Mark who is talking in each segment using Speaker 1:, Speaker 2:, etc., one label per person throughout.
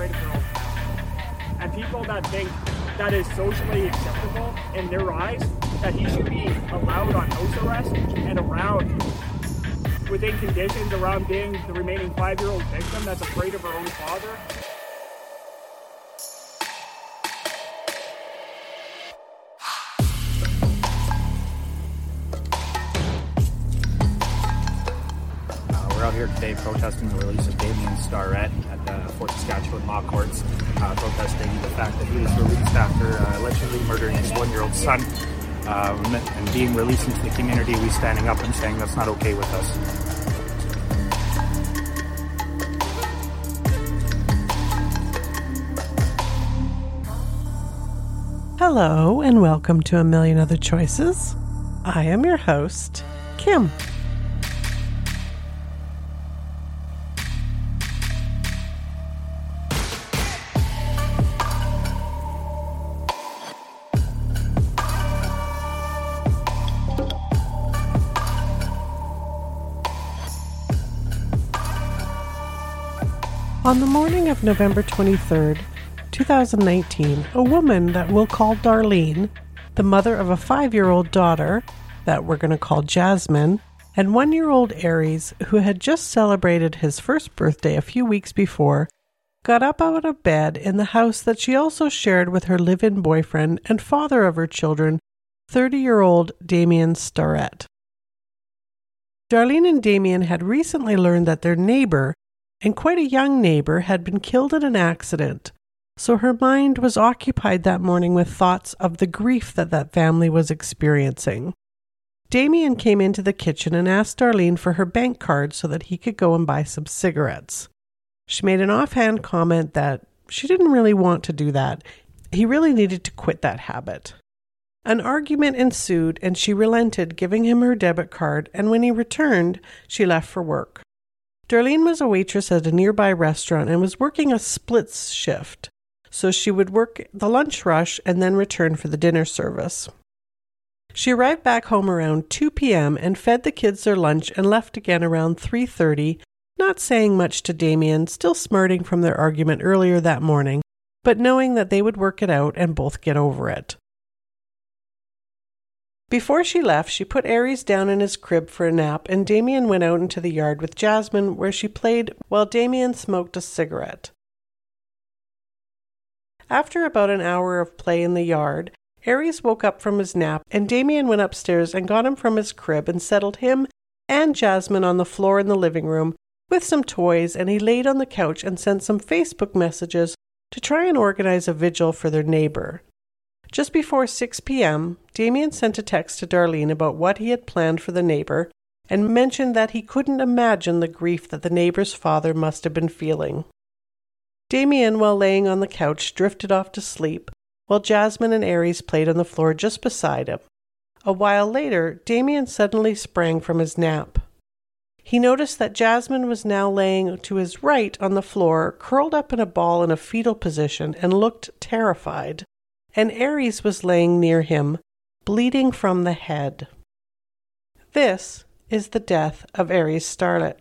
Speaker 1: Afraid of their own power. And people that think that is socially acceptable in their eyes, that he should be allowed on house arrest and around within conditions around being the remaining five-year-old victim that's afraid of her own father.
Speaker 2: Protesting the release of Damien Starrett at the Fort Saskatchewan Law Courts, uh, protesting the fact that he was released after uh, allegedly murdering his one-year-old son. Um, and being released into the community, we standing up and saying that's not okay with us.
Speaker 3: Hello, and welcome to A Million Other Choices. I am your host, Kim. On the morning of November 23rd, 2019, a woman that we'll call Darlene, the mother of a five year old daughter that we're going to call Jasmine, and one year old Ares, who had just celebrated his first birthday a few weeks before, got up out of bed in the house that she also shared with her live in boyfriend and father of her children, 30 year old Damien Starrett. Darlene and Damien had recently learned that their neighbor, and quite a young neighbor, had been killed in an accident, so her mind was occupied that morning with thoughts of the grief that that family was experiencing. Damien came into the kitchen and asked Darlene for her bank card so that he could go and buy some cigarettes. She made an offhand comment that she didn't really want to do that. He really needed to quit that habit. An argument ensued, and she relented, giving him her debit card, and when he returned, she left for work. Darlene was a waitress at a nearby restaurant and was working a split shift, so she would work the lunch rush and then return for the dinner service. She arrived back home around 2 p.m. and fed the kids their lunch and left again around 3:30, not saying much to Damien, still smarting from their argument earlier that morning, but knowing that they would work it out and both get over it. Before she left, she put Ares down in his crib for a nap, and Damien went out into the yard with Jasmine, where she played while Damien smoked a cigarette. After about an hour of play in the yard, Ares woke up from his nap, and Damien went upstairs and got him from his crib and settled him and Jasmine on the floor in the living room with some toys, and he laid on the couch and sent some Facebook messages to try and organize a vigil for their neighbor. Just before 6 p.m., Damien sent a text to Darlene about what he had planned for the neighbor and mentioned that he couldn't imagine the grief that the neighbor's father must have been feeling. Damien, while laying on the couch, drifted off to sleep, while Jasmine and Ares played on the floor just beside him. A while later, Damien suddenly sprang from his nap. He noticed that Jasmine was now laying to his right on the floor, curled up in a ball in a fetal position, and looked terrified. And Ares was laying near him, bleeding from the head. This is the death of Ares Starrett.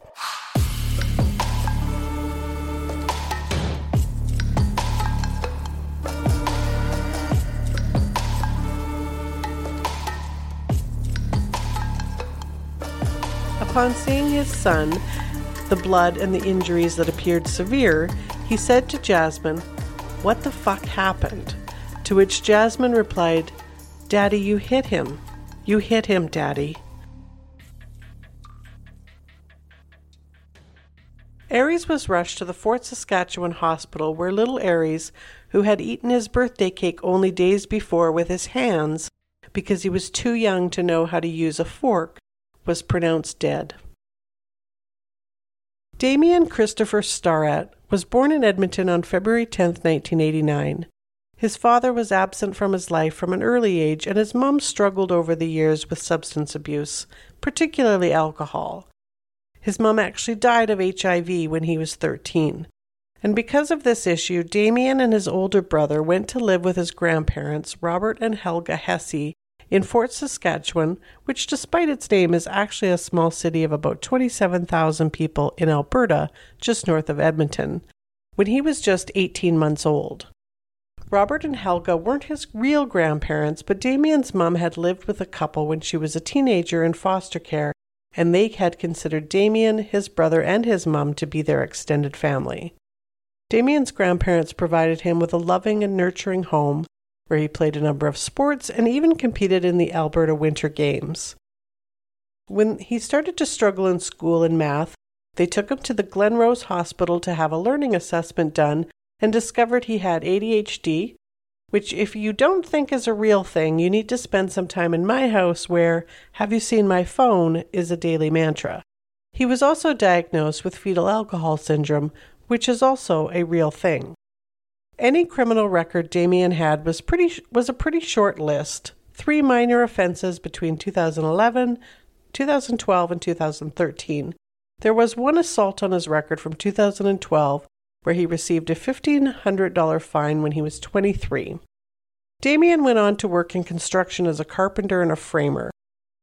Speaker 3: Upon seeing his son, the blood and the injuries that appeared severe, he said to Jasmine, What the fuck happened? To which Jasmine replied, Daddy, you hit him. You hit him, Daddy. Ares was rushed to the Fort Saskatchewan hospital where little Ares, who had eaten his birthday cake only days before with his hands because he was too young to know how to use a fork, was pronounced dead. Damien Christopher Starrett was born in Edmonton on February 10, 1989. His father was absent from his life from an early age, and his mom struggled over the years with substance abuse, particularly alcohol. His mom actually died of HIV when he was 13. And because of this issue, Damien and his older brother went to live with his grandparents, Robert and Helga Hesse, in Fort Saskatchewan, which, despite its name, is actually a small city of about 27,000 people in Alberta, just north of Edmonton, when he was just 18 months old. Robert and Helga weren't his real grandparents, but Damien's mom had lived with a couple when she was a teenager in foster care, and they had considered Damien, his brother, and his mom to be their extended family. Damien's grandparents provided him with a loving and nurturing home where he played a number of sports and even competed in the Alberta Winter Games. When he started to struggle in school and math, they took him to the Glenrose Hospital to have a learning assessment done and discovered he had ADHD, which, if you don't think is a real thing, you need to spend some time in my house where Have You Seen My Phone is a daily mantra. He was also diagnosed with fetal alcohol syndrome, which is also a real thing. Any criminal record Damien had was pretty was a pretty short list. Three minor offenses between 2011, 2012, and 2013. There was one assault on his record from 2012 where he received a $1,500 fine when he was 23. Damien went on to work in construction as a carpenter and a framer.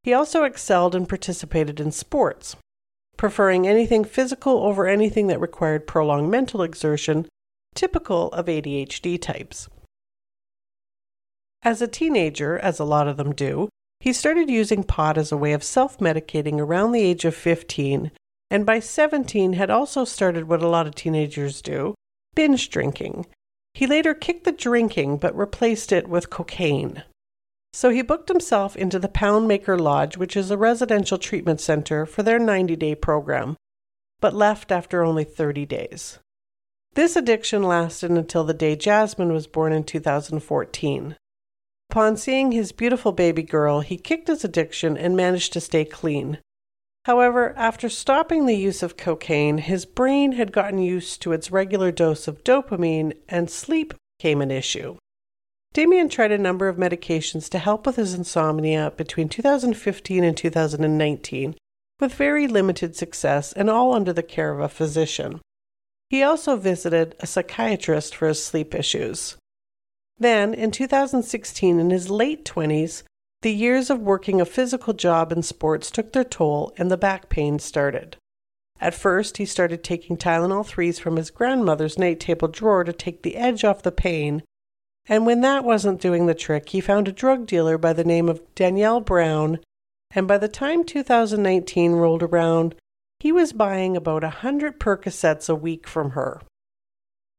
Speaker 3: He also excelled and participated in sports, preferring anything physical over anything that required prolonged mental exertion, typical of ADHD types. As a teenager, as a lot of them do, he started using pot as a way of self medicating around the age of 15, and by 17 had also started what a lot of teenagers do binge drinking. He later kicked the drinking but replaced it with cocaine. So he booked himself into the Poundmaker Lodge, which is a residential treatment center, for their 90 day program, but left after only 30 days. This addiction lasted until the day Jasmine was born in 2014. Upon seeing his beautiful baby girl, he kicked his addiction and managed to stay clean. However, after stopping the use of cocaine, his brain had gotten used to its regular dose of dopamine and sleep became an issue. Damien tried a number of medications to help with his insomnia between 2015 and 2019, with very limited success and all under the care of a physician. He also visited a psychiatrist for his sleep issues. Then, in 2016, in his late 20s, the years of working a physical job in sports took their toll and the back pain started. At first, he started taking Tylenol 3s from his grandmother's night table drawer to take the edge off the pain, and when that wasn't doing the trick, he found a drug dealer by the name of Danielle Brown, and by the time 2019 rolled around, he was buying about a hundred Percocets a week from her.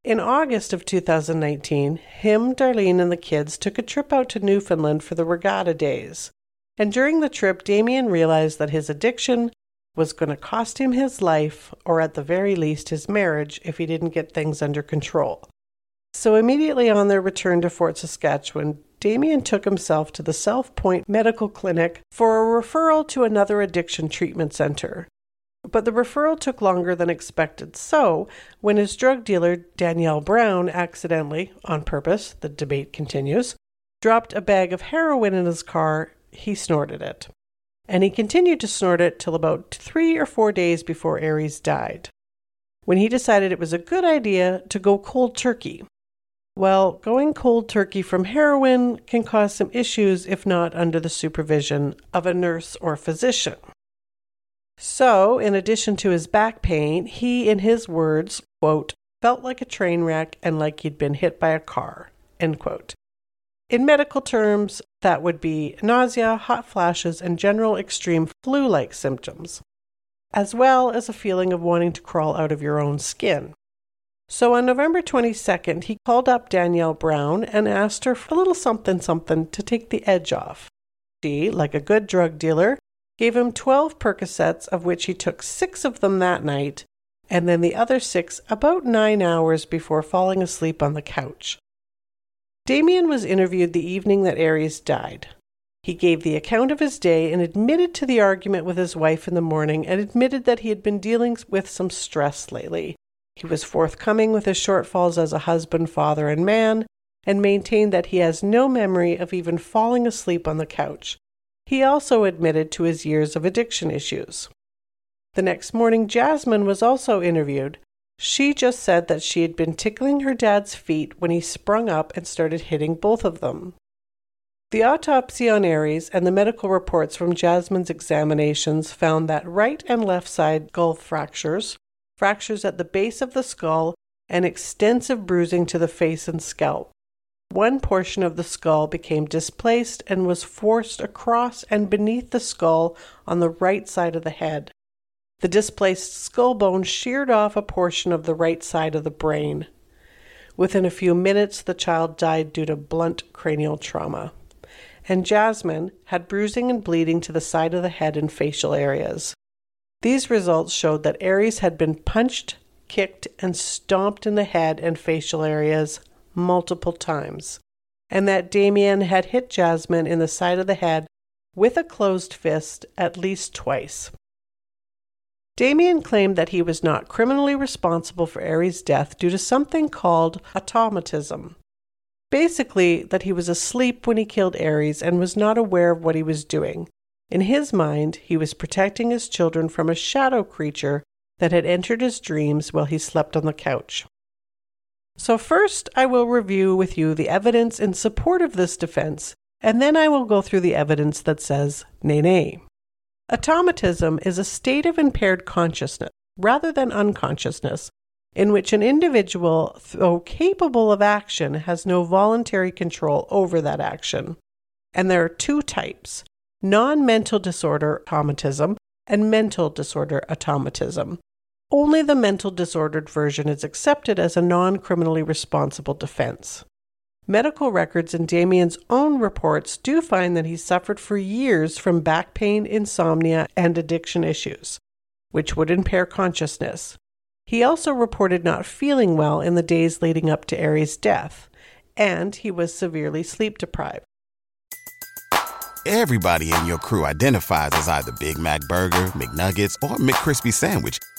Speaker 3: In August of 2019, him, Darlene, and the kids took a trip out to Newfoundland for the regatta days. And during the trip, Damien realized that his addiction was going to cost him his life, or at the very least his marriage, if he didn't get things under control. So, immediately on their return to Fort Saskatchewan, Damien took himself to the South Point Medical Clinic for a referral to another addiction treatment center. But the referral took longer than expected, so when his drug dealer, Danielle Brown, accidentally, on purpose, the debate continues, dropped a bag of heroin in his car, he snorted it. And he continued to snort it till about three or four days before Ares died, when he decided it was a good idea to go cold turkey. Well, going cold turkey from heroin can cause some issues if not under the supervision of a nurse or physician. So, in addition to his back pain, he, in his words, quote, felt like a train wreck and like he'd been hit by a car, end quote. In medical terms, that would be nausea, hot flashes, and general extreme flu like symptoms, as well as a feeling of wanting to crawl out of your own skin. So on November 22nd, he called up Danielle Brown and asked her for a little something something to take the edge off. She, like a good drug dealer, gave him 12 Percocets, of which he took six of them that night, and then the other six about nine hours before falling asleep on the couch. Damien was interviewed the evening that Ares died. He gave the account of his day and admitted to the argument with his wife in the morning and admitted that he had been dealing with some stress lately. He was forthcoming with his shortfalls as a husband, father, and man, and maintained that he has no memory of even falling asleep on the couch. He also admitted to his years of addiction issues. The next morning, Jasmine was also interviewed. She just said that she had been tickling her dad's feet when he sprung up and started hitting both of them. The autopsy on Ares and the medical reports from Jasmine's examinations found that right and left side skull fractures, fractures at the base of the skull, and extensive bruising to the face and scalp. One portion of the skull became displaced and was forced across and beneath the skull on the right side of the head. The displaced skull bone sheared off a portion of the right side of the brain. Within a few minutes, the child died due to blunt cranial trauma. And Jasmine had bruising and bleeding to the side of the head and facial areas. These results showed that Ares had been punched, kicked, and stomped in the head and facial areas multiple times, and that Damien had hit Jasmine in the side of the head with a closed fist at least twice. Damien claimed that he was not criminally responsible for Ares' death due to something called automatism. Basically, that he was asleep when he killed Ares and was not aware of what he was doing. In his mind, he was protecting his children from a shadow creature that had entered his dreams while he slept on the couch. So, first, I will review with you the evidence in support of this defense, and then I will go through the evidence that says nay, nay. Automatism is a state of impaired consciousness, rather than unconsciousness, in which an individual, though capable of action, has no voluntary control over that action. And there are two types non mental disorder automatism and mental disorder automatism. Only the mental disordered version is accepted as a non criminally responsible defense. Medical records and Damien's own reports do find that he suffered for years from back pain, insomnia, and addiction issues, which would impair consciousness. He also reported not feeling well in the days leading up to Ares' death, and he was severely sleep deprived.
Speaker 4: Everybody in your crew identifies as either Big Mac Burger, McNuggets, or McCrispy Sandwich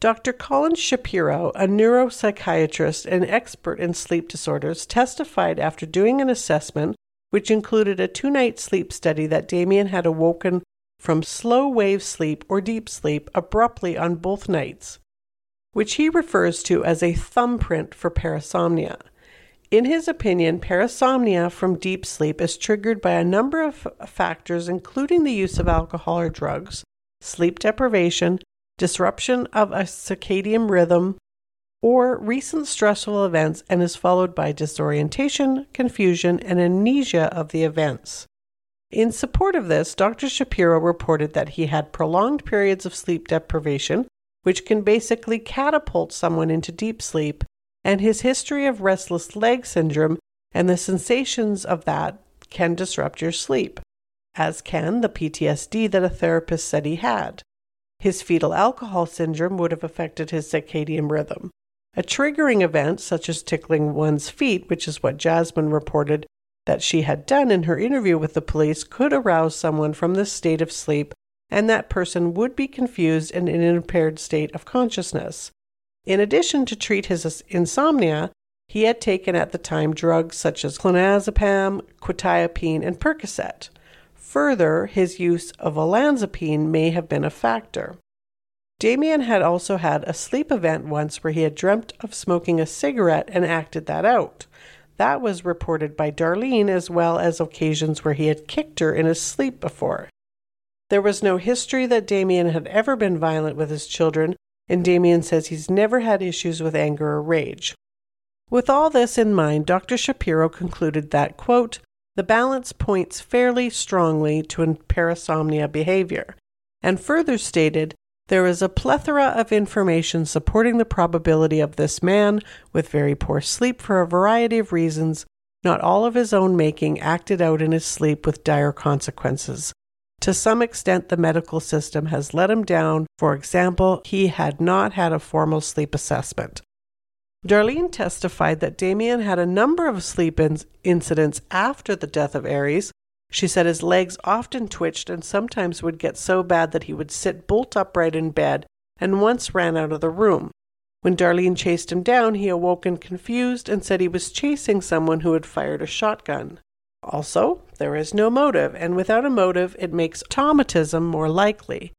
Speaker 3: Dr. Colin Shapiro, a neuropsychiatrist and expert in sleep disorders, testified after doing an assessment which included a two night sleep study that Damien had awoken from slow wave sleep or deep sleep abruptly on both nights, which he refers to as a thumbprint for parasomnia. In his opinion, parasomnia from deep sleep is triggered by a number of factors, including the use of alcohol or drugs, sleep deprivation, disruption of a circadian rhythm, or recent stressful events and is followed by disorientation, confusion, and amnesia of the events. In support of this, Dr. Shapiro reported that he had prolonged periods of sleep deprivation, which can basically catapult someone into deep sleep, and his history of restless leg syndrome and the sensations of that can disrupt your sleep, as can the PTSD that a therapist said he had. His fetal alcohol syndrome would have affected his circadian rhythm. A triggering event, such as tickling one's feet, which is what Jasmine reported that she had done in her interview with the police, could arouse someone from this state of sleep, and that person would be confused and in an impaired state of consciousness. In addition to treat his insomnia, he had taken at the time drugs such as clonazepam, quetiapine, and Percocet. Further, his use of olanzapine may have been a factor. Damien had also had a sleep event once where he had dreamt of smoking a cigarette and acted that out. That was reported by Darlene as well as occasions where he had kicked her in his sleep before. There was no history that Damien had ever been violent with his children, and Damien says he's never had issues with anger or rage. With all this in mind, Dr. Shapiro concluded that, quote, the balance points fairly strongly to parasomnia behavior, and further stated there is a plethora of information supporting the probability of this man, with very poor sleep for a variety of reasons, not all of his own making, acted out in his sleep with dire consequences. To some extent, the medical system has let him down. For example, he had not had a formal sleep assessment. Darlene testified that Damien had a number of sleep in- incidents after the death of Ares. She said his legs often twitched and sometimes would get so bad that he would sit bolt upright in bed and once ran out of the room. When Darlene chased him down, he awoke and confused and said he was chasing someone who had fired a shotgun. Also, there is no motive, and without a motive, it makes automatism more likely.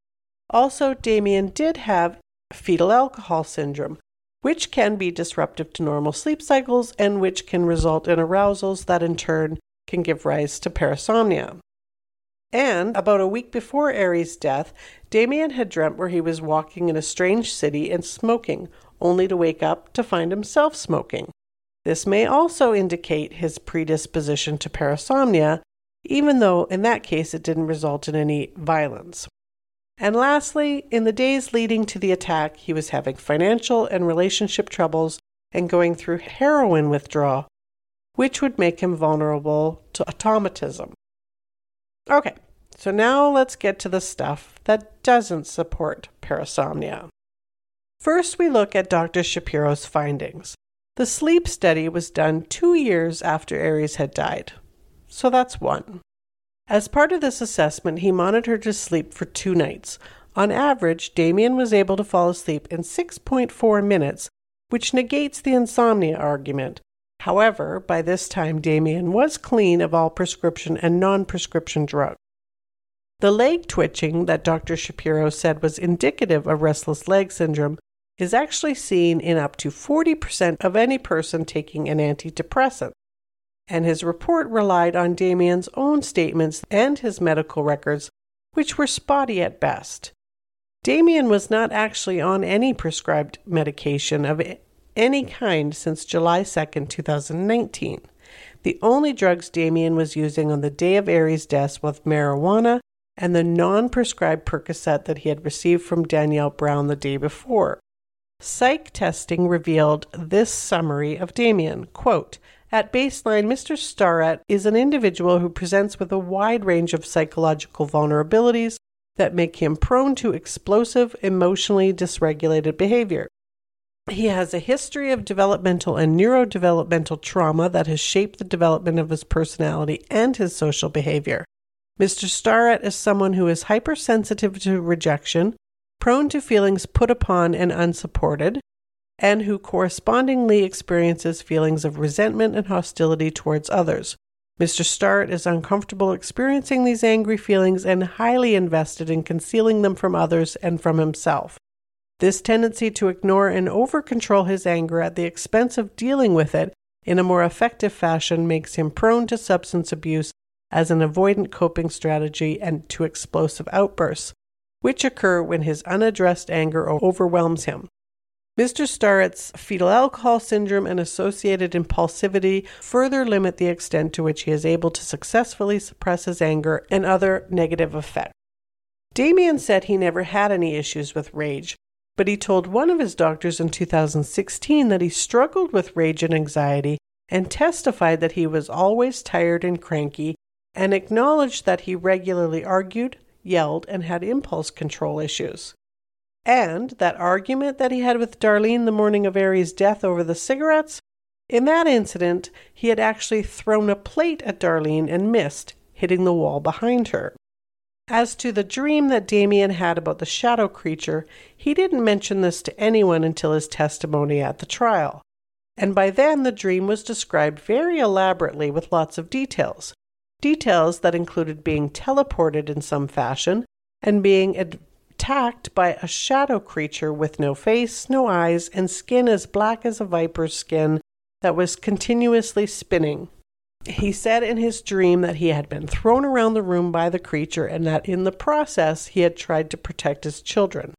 Speaker 3: Also, Damien did have fetal alcohol syndrome, which can be disruptive to normal sleep cycles and which can result in arousals that in turn can give rise to parasomnia. And about a week before Ares' death, Damien had dreamt where he was walking in a strange city and smoking, only to wake up to find himself smoking. This may also indicate his predisposition to parasomnia, even though in that case it didn't result in any violence. And lastly, in the days leading to the attack, he was having financial and relationship troubles and going through heroin withdrawal, which would make him vulnerable to automatism. Okay, so now let's get to the stuff that doesn't support parasomnia. First, we look at Dr. Shapiro's findings. The sleep study was done two years after Ares had died. So that's one. As part of this assessment, he monitored his sleep for two nights. On average, Damien was able to fall asleep in 6.4 minutes, which negates the insomnia argument. However, by this time, Damien was clean of all prescription and non prescription drugs. The leg twitching that Dr. Shapiro said was indicative of restless leg syndrome is actually seen in up to 40% of any person taking an antidepressant and his report relied on Damien's own statements and his medical records, which were spotty at best. Damien was not actually on any prescribed medication of any kind since July 2, 2019. The only drugs Damien was using on the day of Ares' death was marijuana and the non prescribed Percocet that he had received from Danielle Brown the day before. Psych testing revealed this summary of Damien quote, at baseline, Mr. Starrett is an individual who presents with a wide range of psychological vulnerabilities that make him prone to explosive, emotionally dysregulated behavior. He has a history of developmental and neurodevelopmental trauma that has shaped the development of his personality and his social behavior. Mr. Starrett is someone who is hypersensitive to rejection, prone to feelings put upon and unsupported, and who correspondingly experiences feelings of resentment and hostility towards others. Mr. Starrett is uncomfortable experiencing these angry feelings and highly invested in concealing them from others and from himself. This tendency to ignore and over control his anger at the expense of dealing with it in a more effective fashion makes him prone to substance abuse as an avoidant coping strategy and to explosive outbursts, which occur when his unaddressed anger overwhelms him. Mr. Starrett's fetal alcohol syndrome and associated impulsivity further limit the extent to which he is able to successfully suppress his anger and other negative effects. Damien said he never had any issues with rage, but he told one of his doctors in 2016 that he struggled with rage and anxiety and testified that he was always tired and cranky and acknowledged that he regularly argued, yelled, and had impulse control issues. And that argument that he had with Darlene the morning of Ares' death over the cigarettes, in that incident, he had actually thrown a plate at Darlene and missed, hitting the wall behind her. As to the dream that Damien had about the shadow creature, he didn't mention this to anyone until his testimony at the trial. And by then, the dream was described very elaborately with lots of details. Details that included being teleported in some fashion and being attacked by a shadow creature with no face, no eyes, and skin as black as a viper's skin that was continuously spinning. He said in his dream that he had been thrown around the room by the creature and that in the process he had tried to protect his children.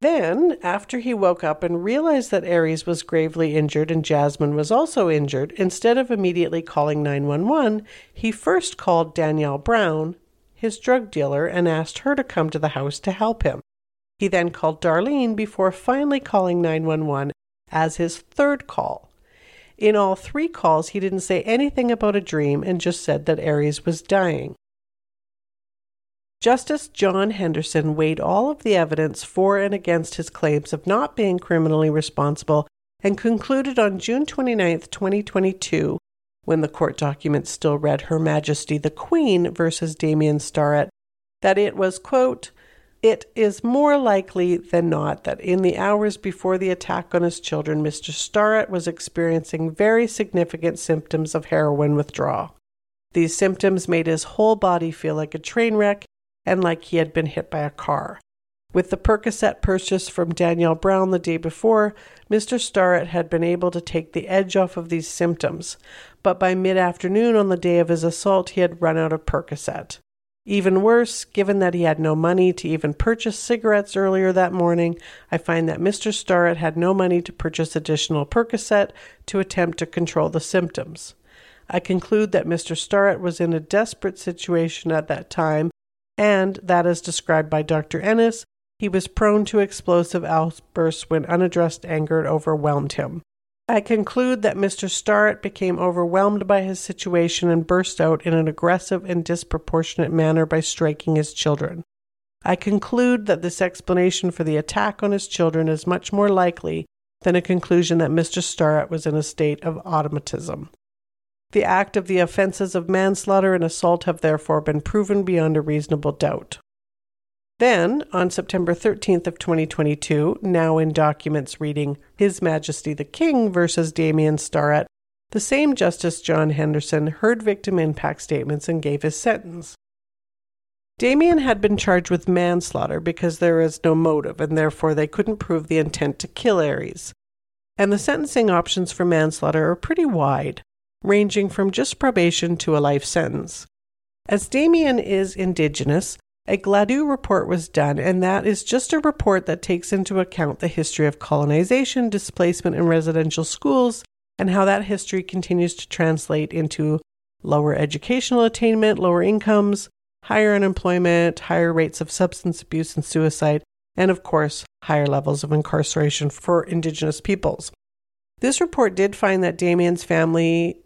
Speaker 3: Then, after he woke up and realized that Ares was gravely injured and Jasmine was also injured, instead of immediately calling 911, he first called Danielle Brown, his drug dealer, and asked her to come to the house to help him. He then called Darlene before finally calling 911 as his third call. In all three calls, he didn't say anything about a dream and just said that Ares was dying. Justice John Henderson weighed all of the evidence for and against his claims of not being criminally responsible and concluded on June 29, 2022, when the court documents still read Her Majesty the Queen versus Damien Starrett, that it was, quote, it is more likely than not that in the hours before the attack on his children, Mr. Starrett was experiencing very significant symptoms of heroin withdrawal. These symptoms made his whole body feel like a train wreck and like he had been hit by a car. With the Percocet purchase from Danielle Brown the day before, Mr. Starrett had been able to take the edge off of these symptoms, but by mid afternoon on the day of his assault, he had run out of Percocet. Even worse, given that he had no money to even purchase cigarettes earlier that morning, I find that Mr. Starrett had no money to purchase additional Percocet to attempt to control the symptoms. I conclude that Mr. Starrett was in a desperate situation at that time and that, as described by Dr. Ennis, he was prone to explosive outbursts when unaddressed anger overwhelmed him. I conclude that Mr. Starrett became overwhelmed by his situation and burst out in an aggressive and disproportionate manner by striking his children. I conclude that this explanation for the attack on his children is much more likely than a conclusion that Mr. Starrett was in a state of automatism. The act of the offenses of manslaughter and assault have therefore been proven beyond a reasonable doubt. Then, on September 13th of 2022, now in documents reading His Majesty the King versus Damien Starrett, the same Justice John Henderson heard victim impact statements and gave his sentence. Damien had been charged with manslaughter because there is no motive and therefore they couldn't prove the intent to kill Ares. And the sentencing options for manslaughter are pretty wide ranging from just probation to a life sentence. As Damien is Indigenous, a Gladue report was done, and that is just a report that takes into account the history of colonization, displacement in residential schools, and how that history continues to translate into lower educational attainment, lower incomes, higher unemployment, higher rates of substance abuse and suicide, and of course, higher levels of incarceration for Indigenous peoples. This report did find that Damien's family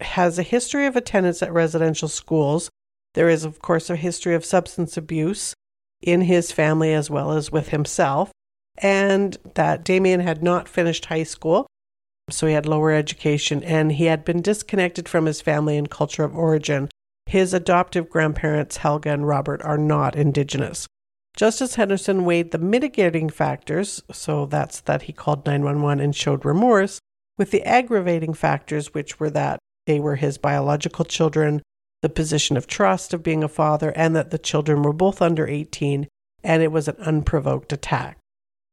Speaker 3: has a history of attendance at residential schools. There is, of course, a history of substance abuse in his family as well as with himself, and that Damien had not finished high school, so he had lower education, and he had been disconnected from his family and culture of origin. His adoptive grandparents, Helga and Robert, are not Indigenous. Justice Henderson weighed the mitigating factors, so that's that he called 911 and showed remorse, with the aggravating factors, which were that they were his biological children, the position of trust of being a father, and that the children were both under 18 and it was an unprovoked attack,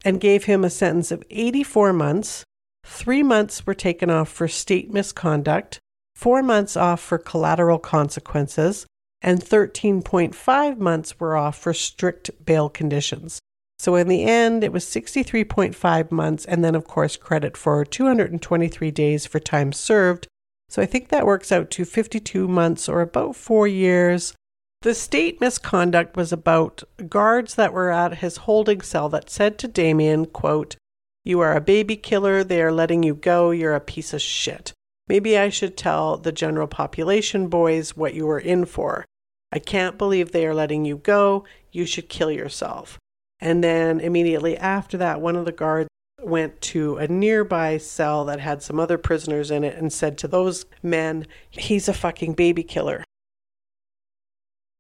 Speaker 3: and gave him a sentence of 84 months. Three months were taken off for state misconduct, four months off for collateral consequences, and 13.5 months were off for strict bail conditions. So in the end, it was 63.5 months, and then, of course, credit for 223 days for time served. So I think that works out to 52 months or about four years. The state misconduct was about guards that were at his holding cell that said to Damien, quote, You are a baby killer. They are letting you go. You're a piece of shit. Maybe I should tell the general population boys what you were in for. I can't believe they are letting you go. You should kill yourself. And then immediately after that, one of the guards went to a nearby cell that had some other prisoners in it and said to those men, He's a fucking baby killer.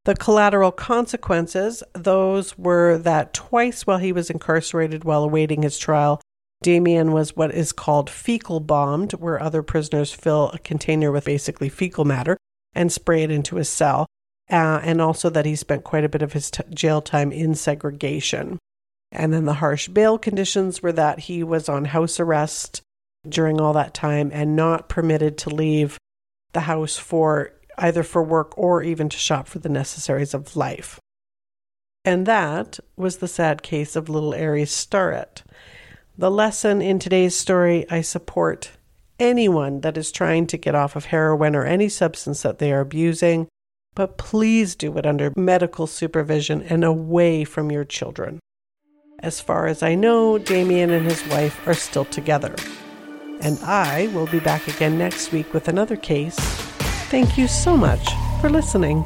Speaker 3: The collateral consequences, those were that twice while he was incarcerated while awaiting his trial, Damien was what is called fecal bombed, where other prisoners fill a container with basically fecal matter and spray it into his cell uh, and also that he spent quite a bit of his t- jail time in segregation. And then the harsh bail conditions were that he was on house arrest during all that time and not permitted to leave the house for either for work or even to shop for the necessaries of life. And that was the sad case of little Ares Starrett. The lesson in today's story I support anyone that is trying to get off of heroin or any substance that they are abusing but please do it under medical supervision and away from your children. As far as I know, Damien and his wife are still together. And I will be back again next week with another case. Thank you so much for listening.